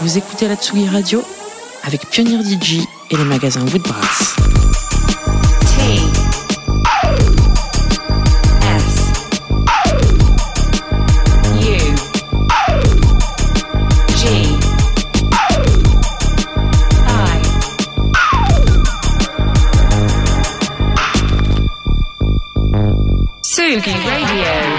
Vous écoutez la Tsugi Radio avec Pionnier DJ et les magasins Woodbrass. T S U G I Sugi Radio.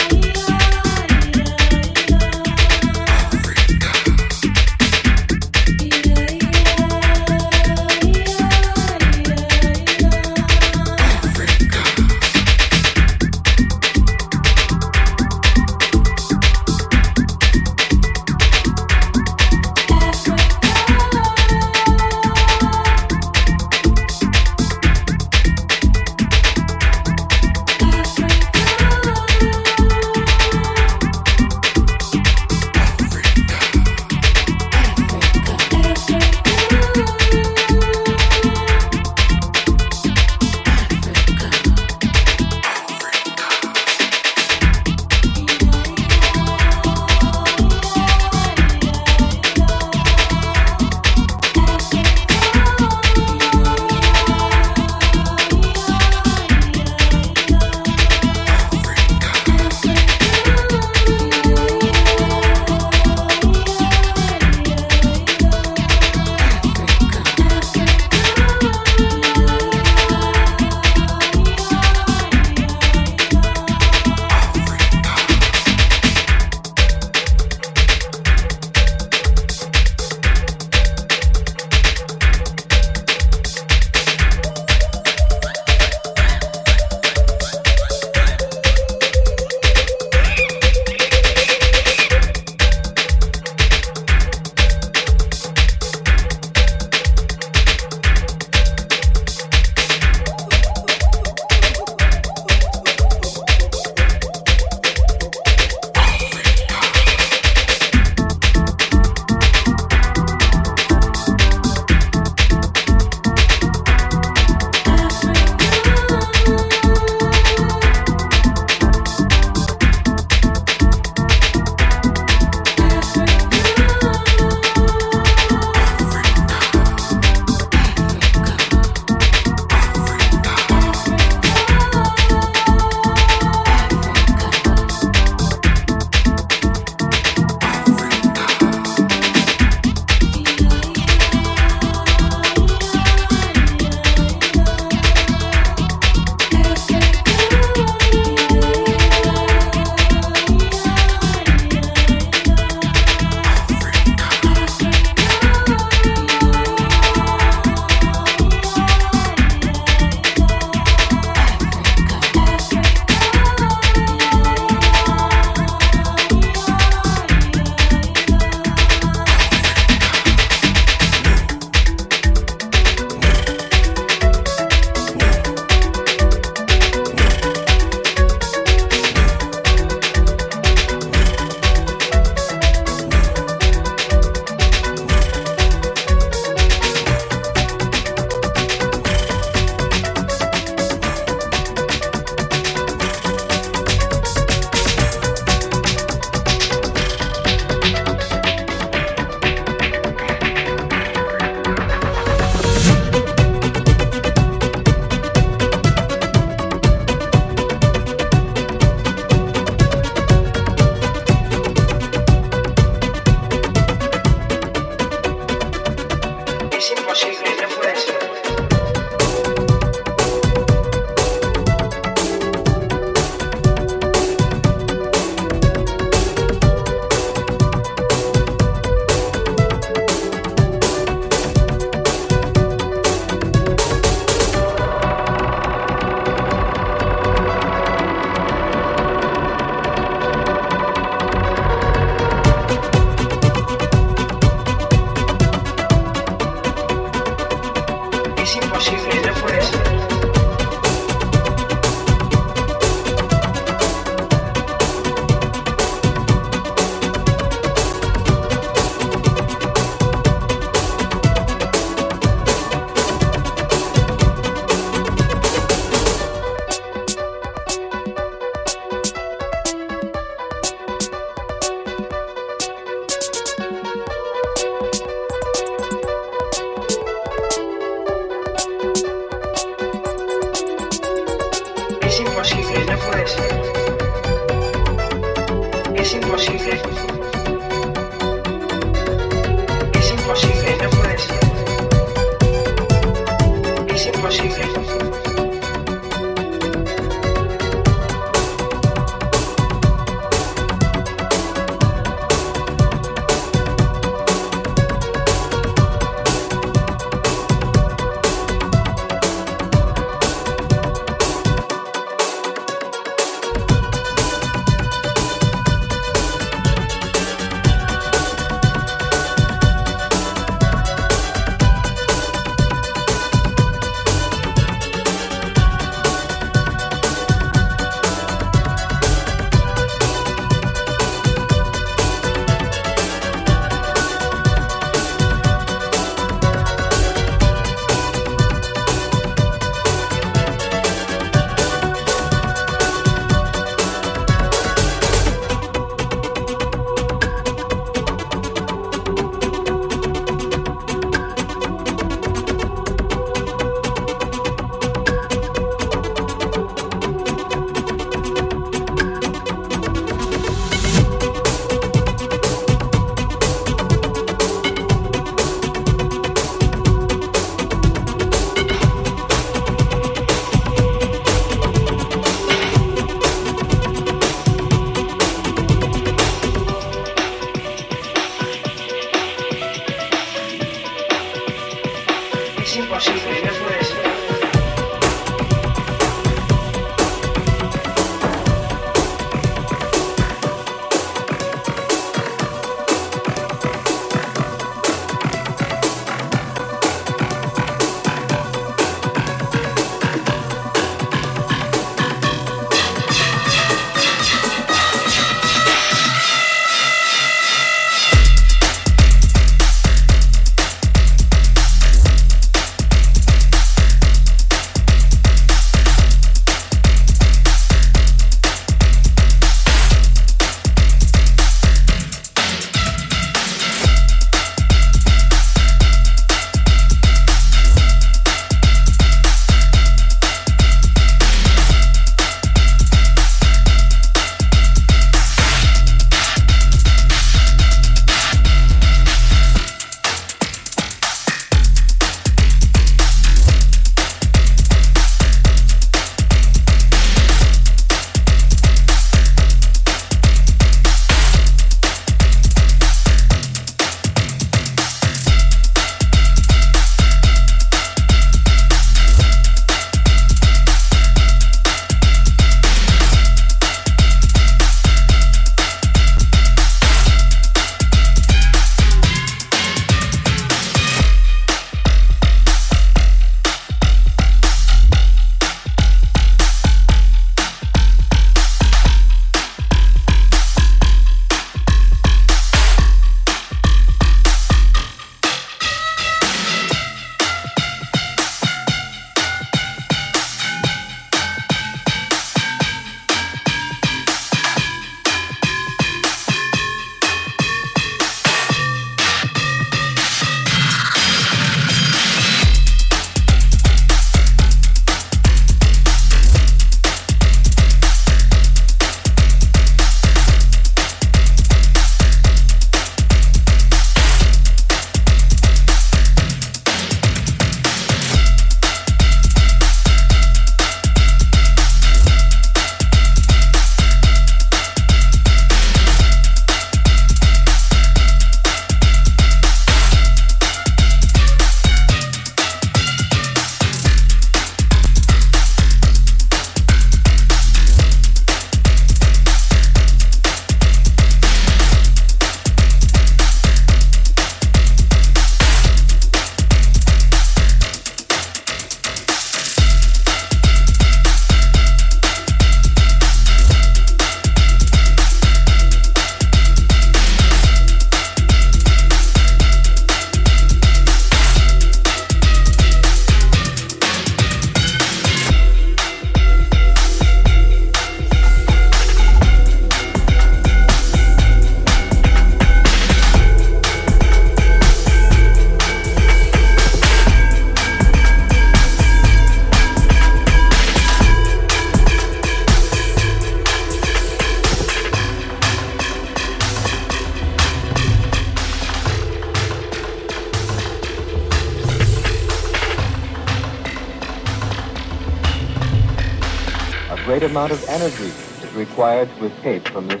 Required to escape from this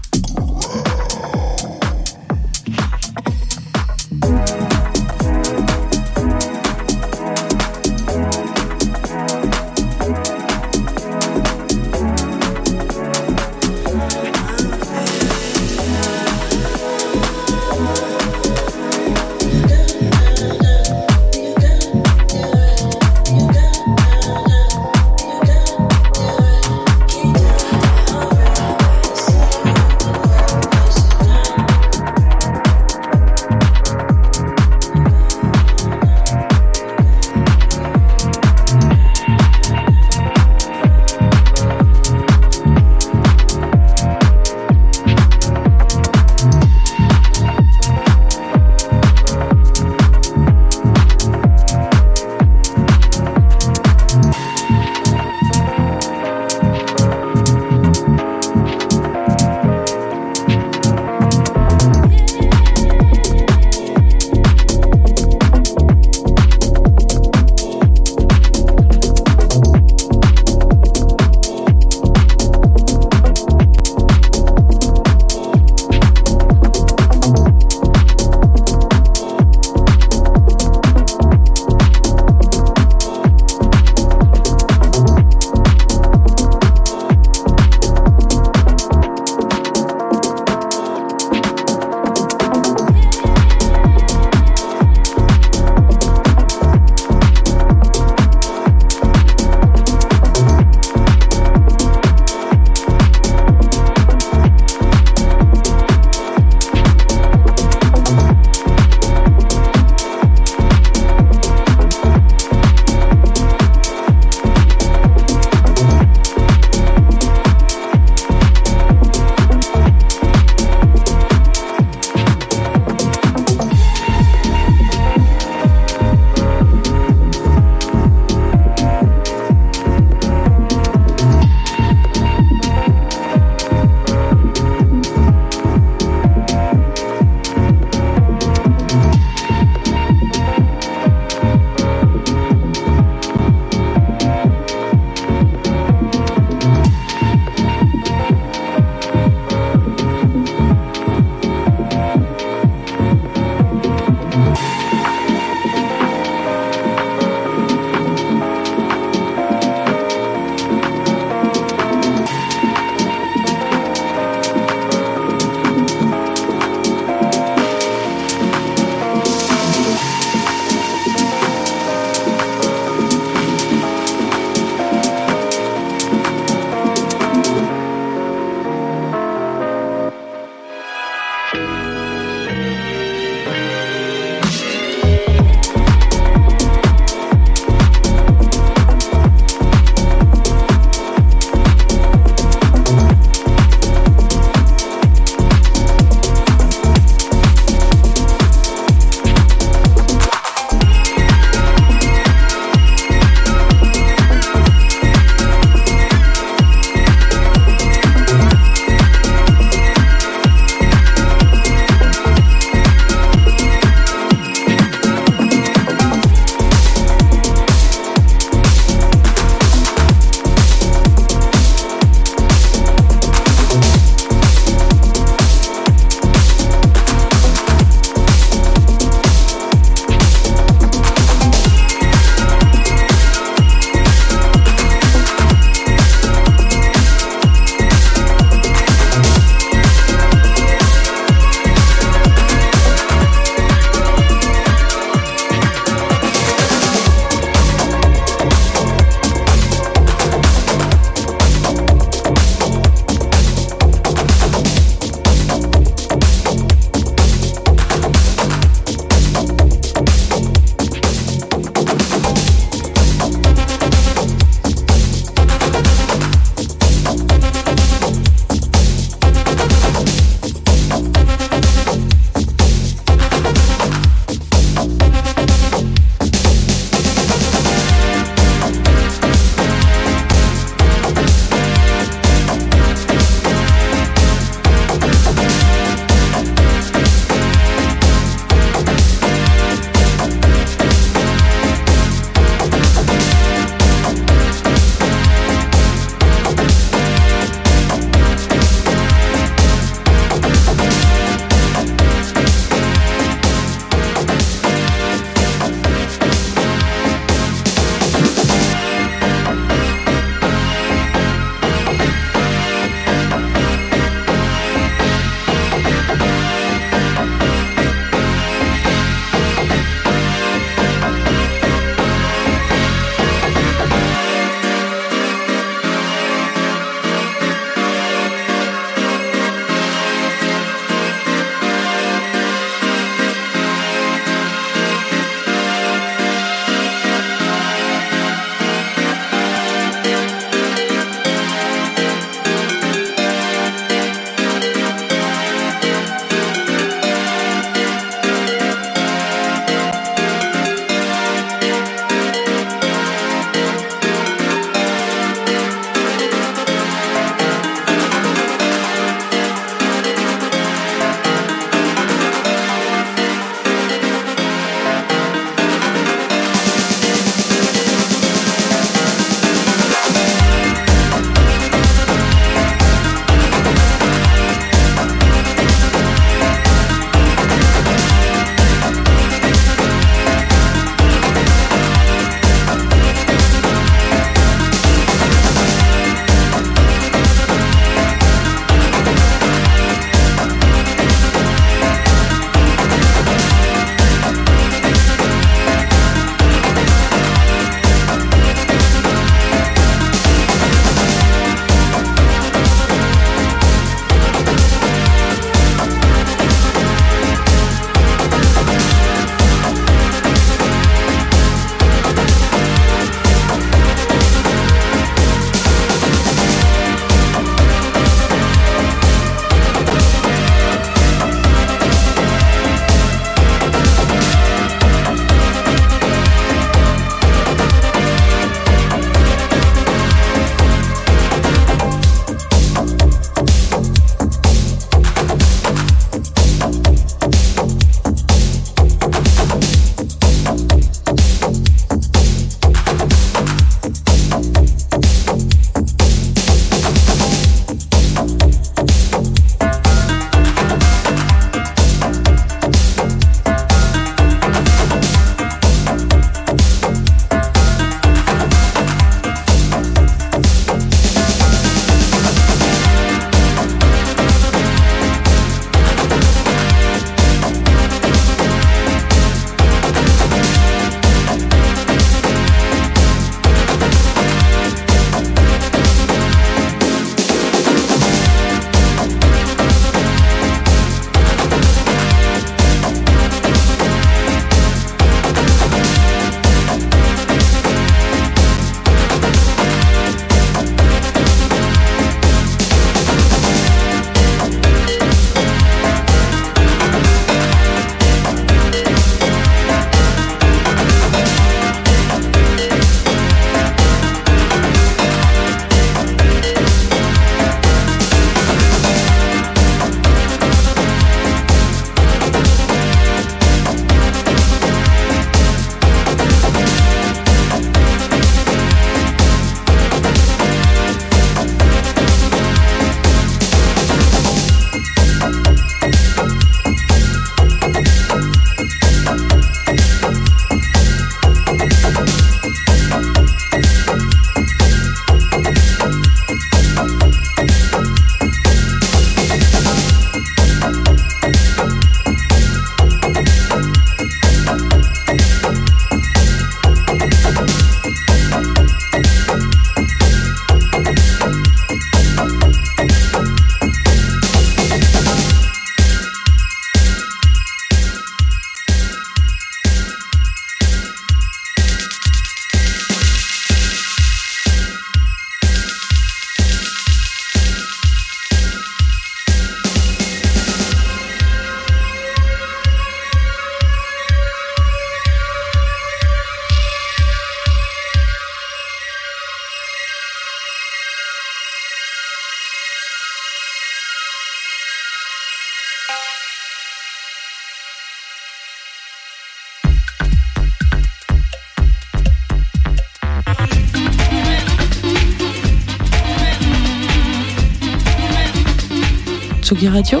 Tsugi Radio,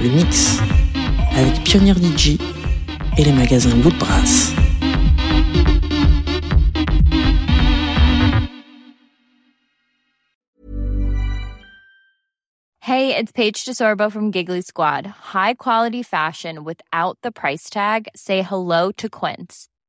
le mix avec Pioneer DJ et les magasins Woodbrass. Hey, it's Paige DeSorbo from Giggly Squad. High quality fashion without the price tag. Say hello to Quince.